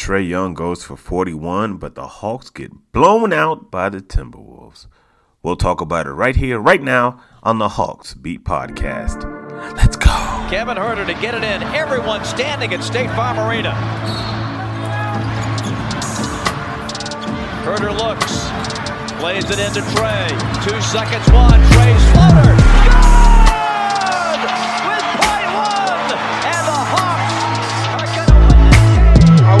Trae Young goes for 41, but the Hawks get blown out by the Timberwolves. We'll talk about it right here, right now on the Hawks Beat Podcast. Let's go. Kevin Huerter to get it in. Everyone standing at State Farm Arena. Herter looks, plays it into Trae. Two seconds, one. Trae's floater.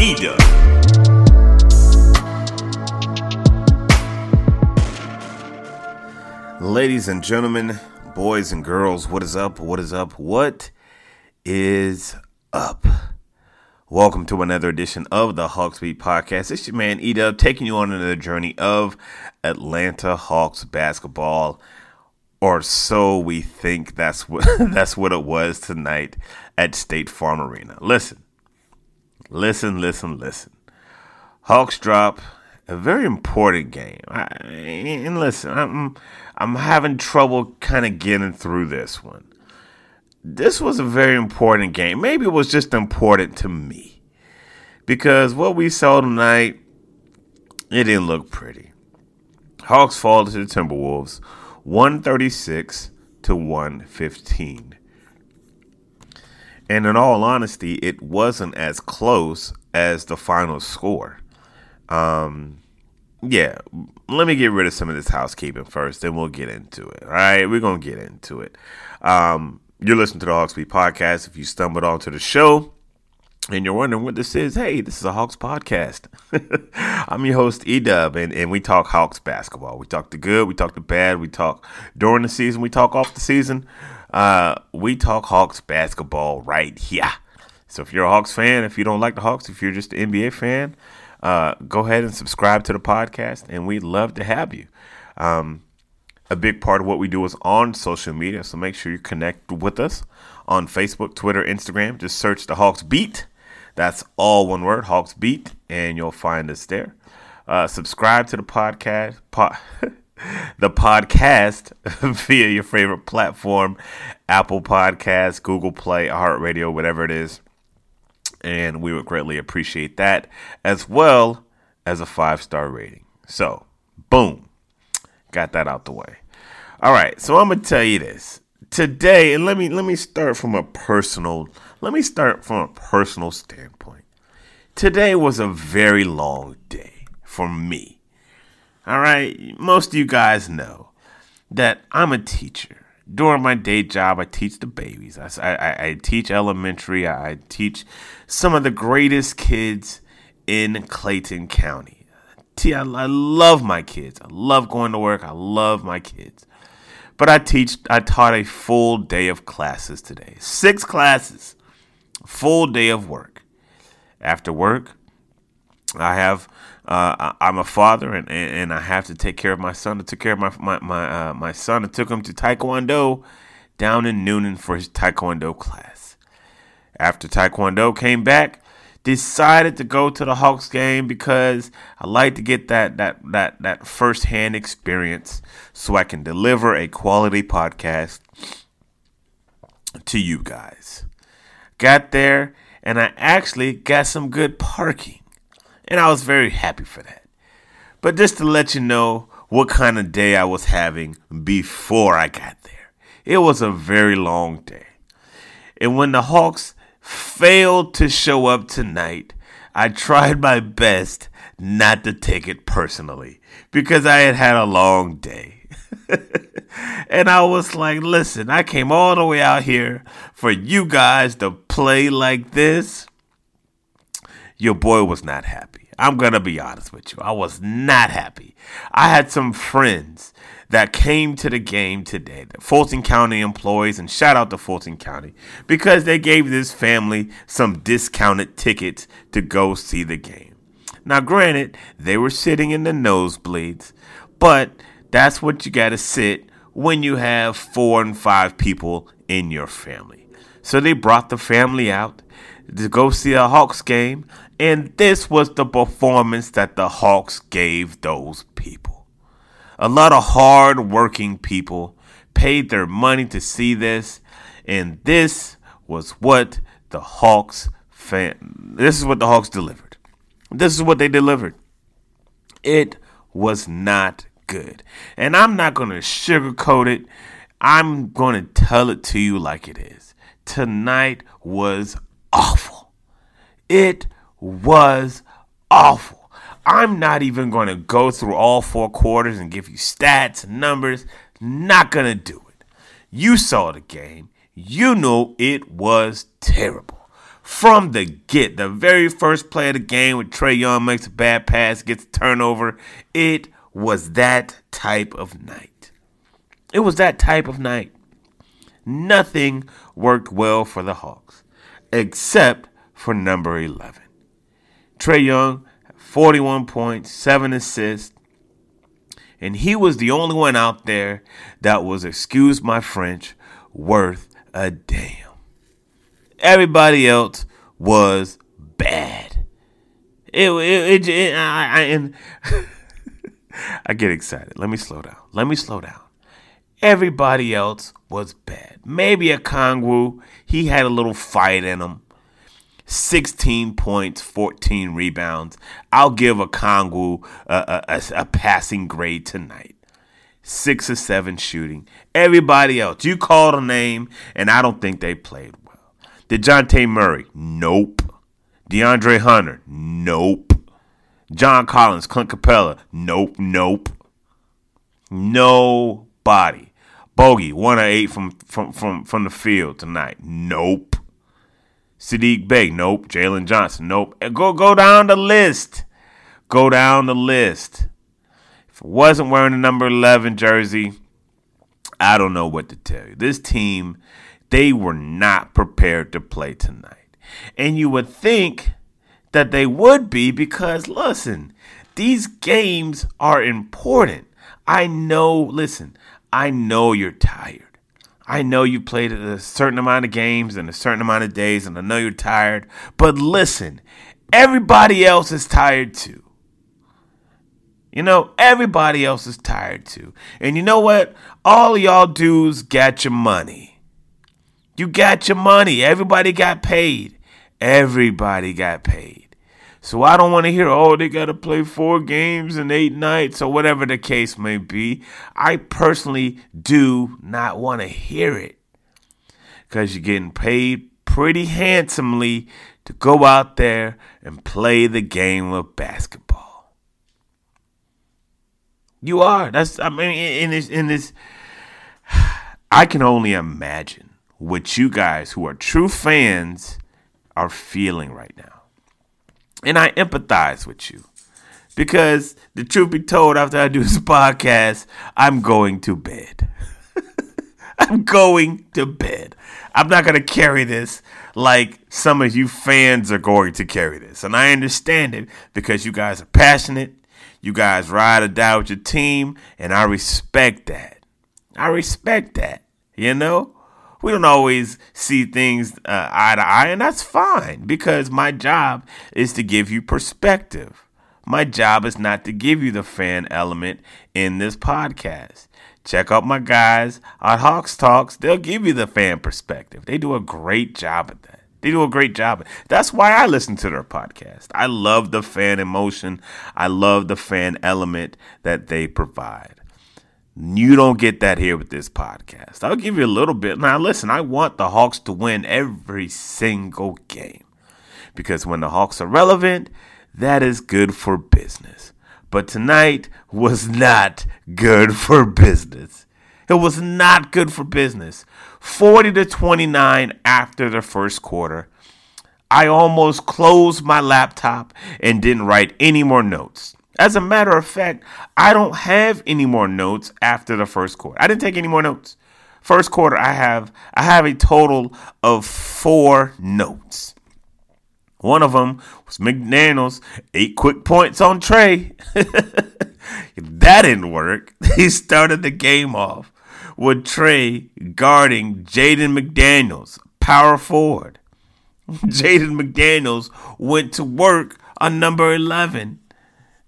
Eda. Ladies and gentlemen, boys and girls, what is up? What is up? What is up? Welcome to another edition of the Hawks Beat Podcast. It's your man Eda taking you on another journey of Atlanta Hawks basketball, or so we think that's what that's what it was tonight at State Farm Arena. Listen, listen, listen, listen. Hawks drop a very important game. I, and listen, I'm I'm having trouble kind of getting through this one. This was a very important game. Maybe it was just important to me because what we saw tonight, it didn't look pretty. Hawks fall to the Timberwolves, 136 to 115. And in all honesty, it wasn't as close as the final score. Um, yeah, let me get rid of some of this housekeeping first, then we'll get into it. All right, we're gonna get into it. Um, you're listening to the Hawks Beat podcast. If you stumbled onto the show and you're wondering what this is, hey, this is a Hawks podcast. I'm your host Edub, and and we talk Hawks basketball. We talk the good, we talk the bad, we talk during the season, we talk off the season. Uh, we talk Hawks basketball right here. So if you're a Hawks fan, if you don't like the Hawks, if you're just an NBA fan, uh, go ahead and subscribe to the podcast, and we'd love to have you. Um, a big part of what we do is on social media, so make sure you connect with us on Facebook, Twitter, Instagram. Just search the Hawks Beat. That's all one word, Hawks Beat, and you'll find us there. Uh, subscribe to the podcast, po- the podcast via your favorite platform, Apple Podcasts, Google Play, iHeartRadio, whatever it is and we would greatly appreciate that as well as a five star rating. So, boom, got that out the way. All right, so I'm gonna tell you this today, and let me let me start from a personal. Let me start from a personal standpoint. Today was a very long day for me. All right, most of you guys know that I'm a teacher during my day job, I teach the babies. I, I, I teach elementary. I teach some of the greatest kids in Clayton County. I, I love my kids. I love going to work. I love my kids. But I teach, I taught a full day of classes today. Six classes, full day of work. After work, I have, uh, I'm a father and, and I have to take care of my son. I took care of my, my, my, uh, my son. I took him to Taekwondo down in Newnan for his Taekwondo class. After Taekwondo came back, decided to go to the Hawks game because I like to get that that that that firsthand experience so I can deliver a quality podcast to you guys. Got there and I actually got some good parking. And I was very happy for that. But just to let you know what kind of day I was having before I got there. It was a very long day. And when the Hawks failed to show up tonight, I tried my best not to take it personally because I had had a long day. and I was like, listen, I came all the way out here for you guys to play like this. Your boy was not happy. I'm going to be honest with you. I was not happy. I had some friends that came to the game today, the Fulton County employees, and shout out to Fulton County because they gave this family some discounted tickets to go see the game. Now, granted, they were sitting in the nosebleeds, but that's what you got to sit when you have four and five people in your family. So they brought the family out to go see a Hawks game, and this was the performance that the Hawks gave those people. A lot of hard working people paid their money to see this, and this was what the Hawks fan this is what the Hawks delivered. This is what they delivered. It was not good. And I'm not going to sugarcoat it. I'm going to tell it to you like it is. Tonight was awful. It was awful. I'm not even going to go through all four quarters and give you stats and numbers. Not going to do it. You saw the game. You know it was terrible. From the get, the very first play of the game when Trae Young makes a bad pass, gets a turnover, it was that type of night. It was that type of night. Nothing worked well for the Hawks, except for number 11. Trae Young 41 points, 7 assists. And he was the only one out there that was, excuse my French, worth a damn. Everybody else was bad. It, it, it, it I, I, and I get excited. Let me slow down. Let me slow down. Everybody else was bad. Maybe Okongwu, he had a little fight in him. 16 points, 14 rebounds. I'll give Okongwu a, a, a, passing grade tonight. Six or seven shooting. Everybody else, you called a name, and I don't think they played well. DeJounte Murray, nope. DeAndre Hunter, nope. John Collins, Clint Capela, nope, nope. Nobody. Bogey, one of eight from, from, from, from the field tonight. Nope. Saddiq Bey, nope. Jalen Johnson, nope. Eh, go go down the list. Go down the list. If it wasn't wearing the number 11 jersey, I don't know what to tell you. This team, they were not prepared to play tonight. And you would think that they would be because, listen, these games are important. I know, listen, I know you're tired. I know you played a certain amount of games and a certain amount of days, and I know you're tired. But listen, everybody else is tired too. You know, everybody else is tired too. And you know what? All y'all dudes got your money. You got your money. Everybody got paid. Everybody got paid. So I don't want to hear, oh, they got to play four games and eight nights or whatever the case may be. I personally do not want to hear it because you're getting paid pretty handsomely to go out there and play the game of basketball. You are. That's, I mean, in this, in this, I can only imagine what you guys who are true fans are feeling right now. And I empathize with you. Because the truth be told, after I do this podcast, I'm going to bed. I'm going to bed. I'm not going to carry this like some of you fans are going to carry this. And I understand it because you guys are passionate. You guys ride or die with your team. And I respect that. I respect that. You know? We don't always see things uh, eye to eye, and that's fine because my job is to give you perspective. My job is not to give you the fan element in this podcast. Check out my guys at Hawks Talks. They'll give you the fan perspective. They do a great job at that. They do a great job. That's why I listen to their podcast. I love the fan emotion. I love the fan element that they provide. You don't get that here with this podcast. I'll give you a little bit. Now, listen, I want the Hawks to win every single game because when the Hawks are relevant, that is good for business. But tonight was not good for business. It was not good for business. 40 to 29 after the first quarter. I almost closed my laptop and didn't write any more notes. As a matter of fact, I don't have any more notes after the first quarter. I didn't take any more notes. First quarter, I have I have a total of four notes. One of them was McDaniels, eight quick points on Trae. that didn't work. He started the game off with Trae guarding Jaden McDaniels, power forward. Jaden McDaniels went to work on number 11.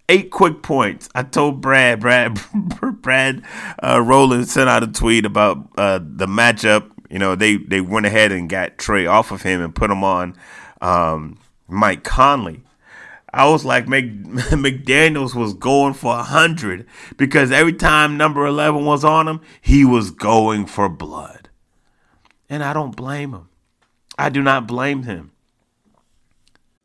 Eight quick points. I told Brad, Brad, Brad uh, Rowland sent out a tweet about uh, the matchup. You know, they, they went ahead and got Trae off of him and put him on um, Mike Conley. I was like, Mc, McDaniels was going for 100 because every time number 11 was on him, he was going for blood. And I don't blame him. I do not blame him.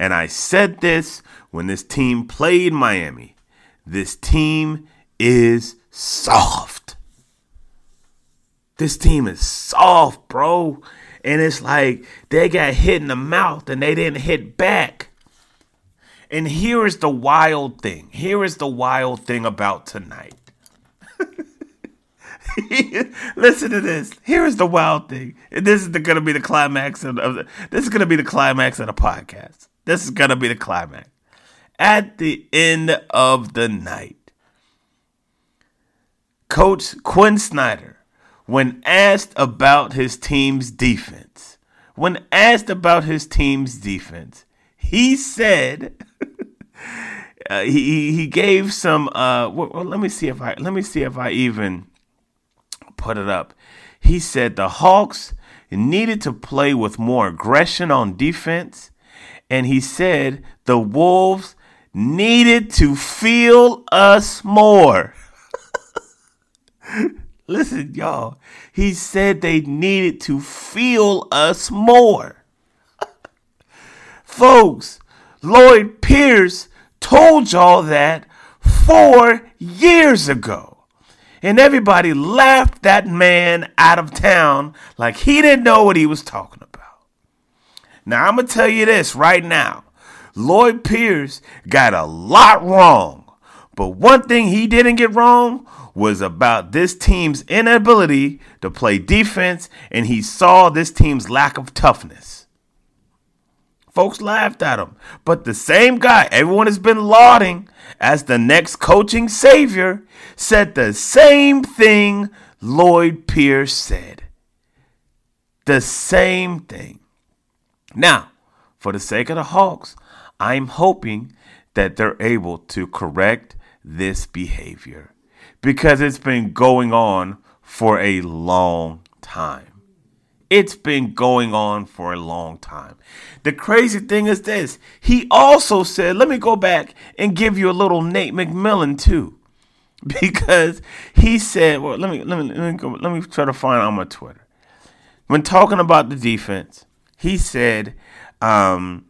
And I said this when this team played Miami. This team is soft. This team is soft, bro. And it's like they got hit in the mouth and they didn't hit back. And here is the wild thing. Here is the wild thing about tonight. Listen to this. Here is the wild thing. This is going to be the climax of, of the, this is going to be the climax of the podcast. This is going to be the climax. At the end of the night, Coach Quin Snyder, when asked about his team's defense, when asked about his team's defense, he said uh, he he gave some. Uh, well, let me see if I let me see if I even put it up. He said the Hawks needed to play with more aggression on defense, and he said the Wolves needed to feel us more. Listen, y'all. He said they needed to feel us more. Folks, Lloyd Pierce told y'all that four years ago. And everybody laughed that man out of town like he didn't know what he was talking about. Now, I'm going to tell you this right now Lloyd Pierce got a lot wrong. But one thing he didn't get wrong was about this team's inability to play defense, and he saw this team's lack of toughness. Folks laughed at him. But the same guy everyone has been lauding as the next coaching savior said the same thing Lloyd Pierce said. The same thing. Now, for the sake of the Hawks, I'm hoping that they're able to correct this behavior because it's been going on for a long time. It's been going on for a long time. The crazy thing is this. He also said, let me go back and give you a little Nate McMillan too. Because he said, well, let me let me let me, go, let me try to find on my Twitter. When talking about the defense, he said, um,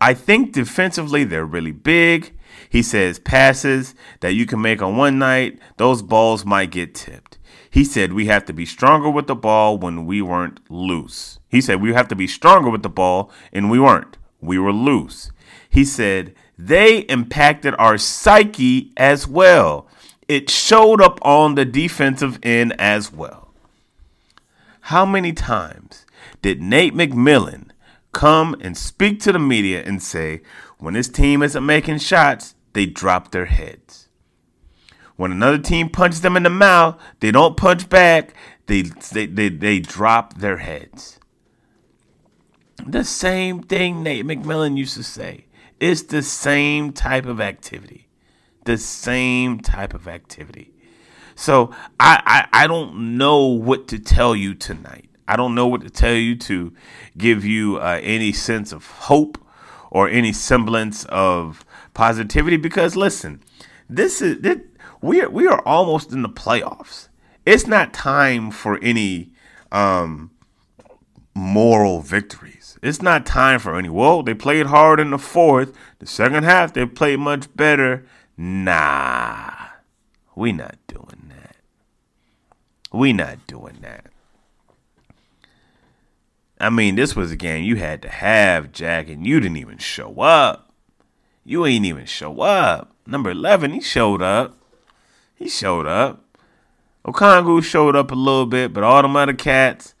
I think defensively they're really big. He says passes that you can make on one night, those balls might get tipped. He said we have to be stronger with the ball when we weren't loose. He said we have to be stronger with the ball and we weren't. We were loose. He said they impacted our psyche as well. It showed up on the defensive end as well. How many times did Nate McMillan come and speak to the media and say, when this team isn't making shots, they drop their heads. When another team punches them in the mouth, they don't punch back, they, they, they, they drop their heads. The same thing Nate McMillan used to say. It's the same type of activity. The same type of activity. So I, I, I don't know what to tell you tonight. I don't know what to tell you to give you uh, any sense of hope or any semblance of positivity because listen, this is it, we are we are almost in the playoffs. It's not time for any um, moral victories. It's not time for any. Well, they played hard in the fourth. The second half, they played much better. Nah, we not doing that. We not doing that. I mean, this was a game you had to have, Jack, and you didn't even show up. You ain't even show up. Number 11, he showed up. He showed up. Okongwu showed up a little bit, but all them other cats,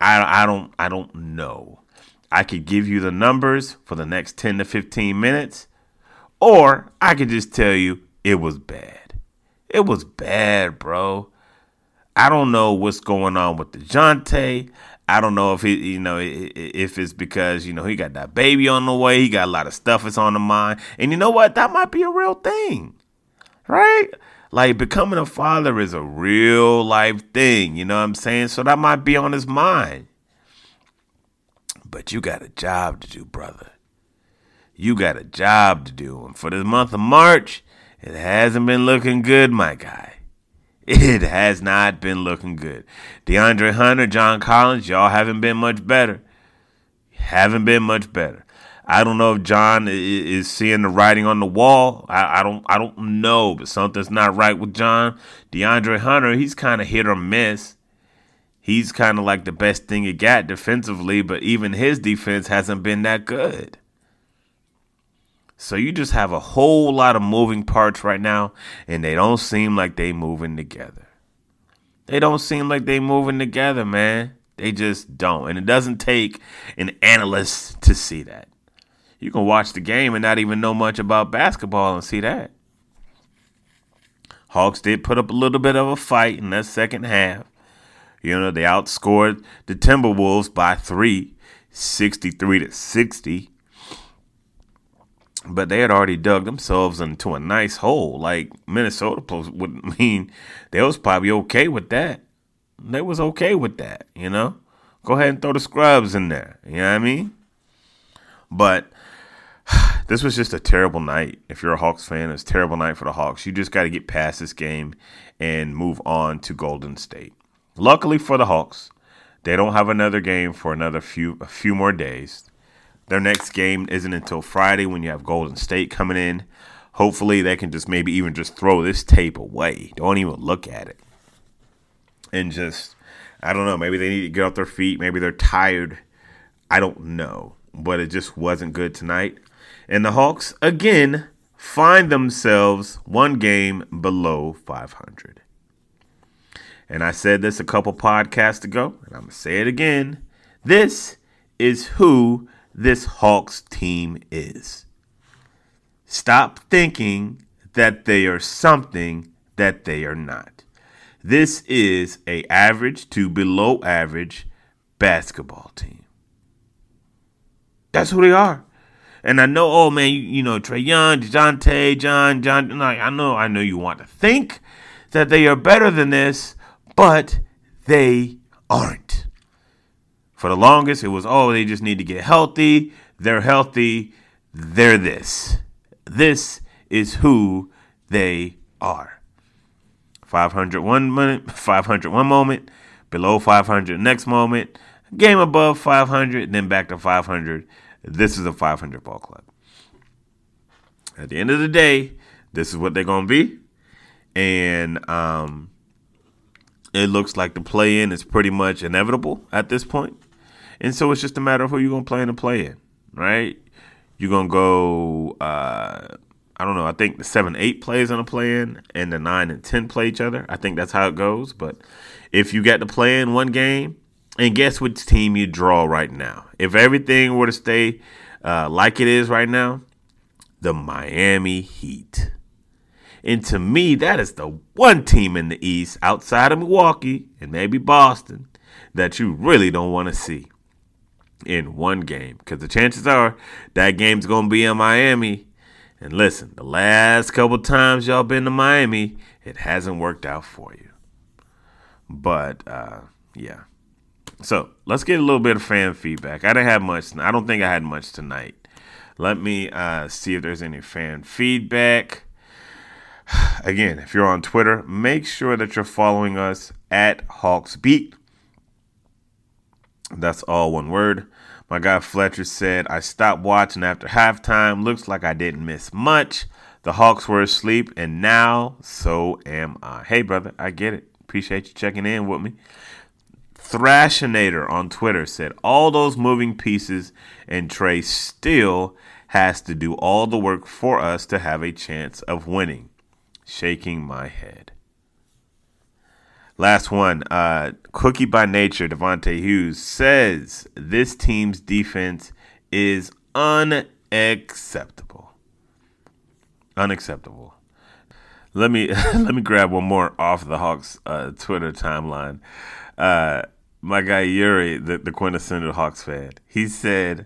I, I don't I don't know. I could give you the numbers for the next 10 to 15 minutes, or I could just tell you it was bad. It was bad, bro. I don't know what's going on with DeJounte. I don't know if he, you know, if it's because you know he got that baby on the way. He got a lot of stuff that's on the mind, and you know what? That might be a real thing, right? Like becoming a father is a real life thing. You know what I'm saying? So that might be on his mind. But you got a job to do, brother. You got a job to do, and for this month of March, it hasn't been looking good, my guy it has not been looking good. DeAndre Hunter, John Collins, y'all haven't been much better. Haven't been much better. I don't know if John is seeing the writing on the wall. I, I don't I don't know, but something's not right with John. DeAndre Hunter, he's kind of hit or miss. He's kind of like the best thing you got defensively, but even his defense hasn't been that good. So you just have a whole lot of moving parts right now, and they don't seem like they moving together. They don't seem like they moving together, man. They just don't. And it doesn't take an analyst to see that. You can watch the game and not even know much about basketball and see that. Hawks did put up a little bit of a fight in that second half. You know, they outscored the Timberwolves by three, 63 to 60 but they had already dug themselves into a nice hole. Like Minnesota post would mean they was probably okay with that. They was okay with that, you know. Go ahead and throw the scrubs in there. You know what I mean? But this was just a terrible night. If you're a Hawks fan, it's a terrible night for the Hawks. You just got to get past this game and move on to Golden State. Luckily for the Hawks, they don't have another game for another few a few more days. Their next game isn't until Friday when you have Golden State coming in. Hopefully, they can just maybe even just throw this tape away. Don't even look at it. And just, I don't know, maybe they need to get off their feet. Maybe they're tired. I don't know. But it just wasn't good tonight. And the Hawks, again, find themselves one game below 500. And I said this a couple podcasts ago, and I'm going to say it again. This is who this Hawks team is. Stop thinking that they are something that they are not. This is a average to below average basketball team. That's who they are. And I know, oh man, you, you know, Trae Young, DeJounte, John, John, like, I know, I know you want to think that they are better than this, but they aren't. For the longest, it was, oh, they just need to get healthy. They're healthy. They're this. This is who they are. 501 minute, 501 moment, below 500 next moment, game above 500, then back to 500. This is a 500 ball club. At the end of the day, this is what they're going to be. And um, it looks like the play in is pretty much inevitable at this point. And so it's just a matter of who you're going to play in play in, right? you're gonna go. Uh, I don't know. I think the seven, eight plays on a play in, and the nine and ten play each other. I think that's how it goes. But if you get to play in one game, and guess which team you draw right now? If everything were to stay uh, like it is right now, the Miami Heat. And to me, that is the one team in the East outside of Milwaukee and maybe Boston that you really don't want to see in one game because the chances are that game's going to be in Miami. And listen, the last couple times y'all been to Miami, it hasn't worked out for you. But uh, yeah. So let's get a little bit of fan feedback. I didn't have much. I don't think I had much tonight. Let me uh, see if there's any fan feedback. Again, if you're on Twitter, make sure that you're following us at Hawks Beat. That's all one word. My guy Fletcher said, I stopped watching after halftime. Looks like I didn't miss much. The Hawks were asleep, and now so am I. Hey, brother, I get it. Appreciate you checking in with me. Thrashinator on Twitter said, All those moving pieces, and Trae still has to do all the work for us to have a chance of winning. Shaking my head. Last one. Uh, Cookie by nature, Devonte Hughes says this team's defense is unacceptable. Unacceptable. Let me let me grab one more off the Hawks uh, Twitter timeline. Uh, my guy Yuri, the, the quintessential Hawks fan, he said,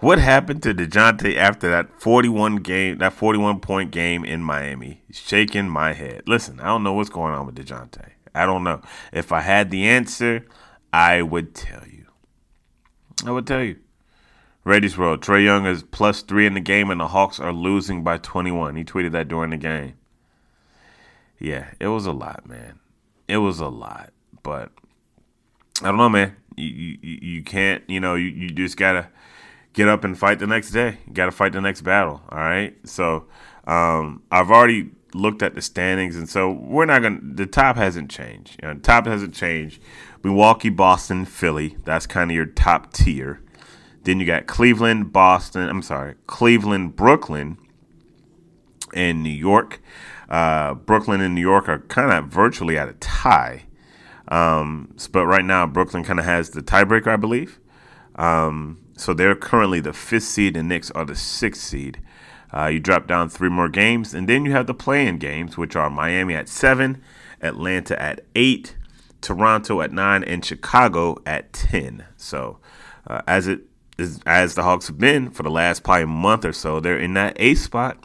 "What happened to Dejounte after that forty-one game, that forty-one point game in Miami?" Shaking my head. Listen, I don't know what's going on with Dejounte. I don't know. If I had the answer, I would tell you. I would tell you. Rady's World. Trae Young is plus three in the game, and the Hawks are losing by 21. He tweeted that during the game. Yeah, it was a lot, man. It was a lot, but I don't know, man. You you, you can't, you know, you, you just gotta get up and fight the next day. You gotta fight the next battle. All right. So um, I've already looked at the standings, and so we're not gonna. The top hasn't changed. You know, the top hasn't changed. Milwaukee, Boston, Philly. That's kind of your top tier. Then you got Cleveland, Boston. I'm sorry, Cleveland, Brooklyn, and New York. Uh, Brooklyn and New York are kind of virtually at a tie. Um, but right now, Brooklyn kind of has the tiebreaker, I believe. Um, so they're currently the fifth seed, and Knicks are the sixth seed. Uh, you drop down three more games, and then you have the play-in games, which are Miami at seven, Atlanta at eight, Toronto at nine, and Chicago at ten. So, uh, as it is, as the Hawks have been for the last probably month or so, they're in that eighth spot.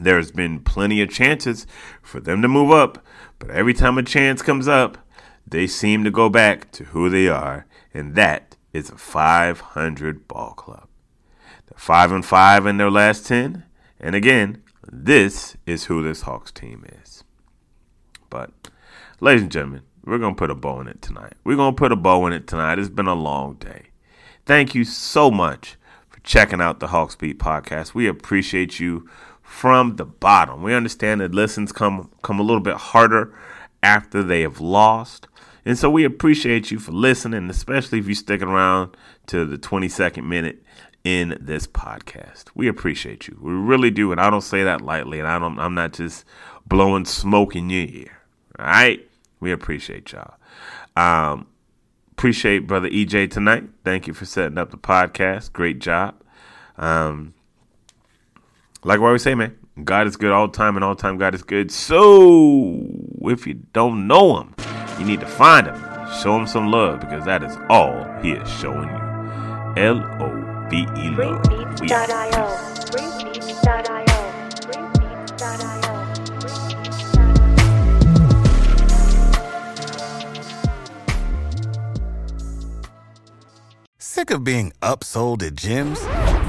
There's been plenty of chances for them to move up, but every time a chance comes up, they seem to go back to who they are, and that is a 500 ball club five and five in their last ten. And again, this is who this Hawks team is. But, ladies and gentlemen, we're gonna put a bow in it tonight. We're gonna put a bow in it tonight. It's been a long day. Thank you so much for checking out the Hawks Beat podcast. We appreciate you from the bottom. We understand that listens come come a little bit harder after they have lost. And so we appreciate you for listening, especially if you're sticking around to the 22nd minute in this podcast. We appreciate you. We really do. And I don't say that lightly. And I don't I'm not just blowing smoke in your ear. All right? We appreciate y'all. Um, appreciate brother EJ tonight. Thank you for setting up the podcast. Great job. Um, like what we say, man, God is good all the time, and all time God is good. So if you don't know Him, you need to find Him. Show Him some love because that is all He is showing you. L O V E love. We out. Sick of being upsold at gyms?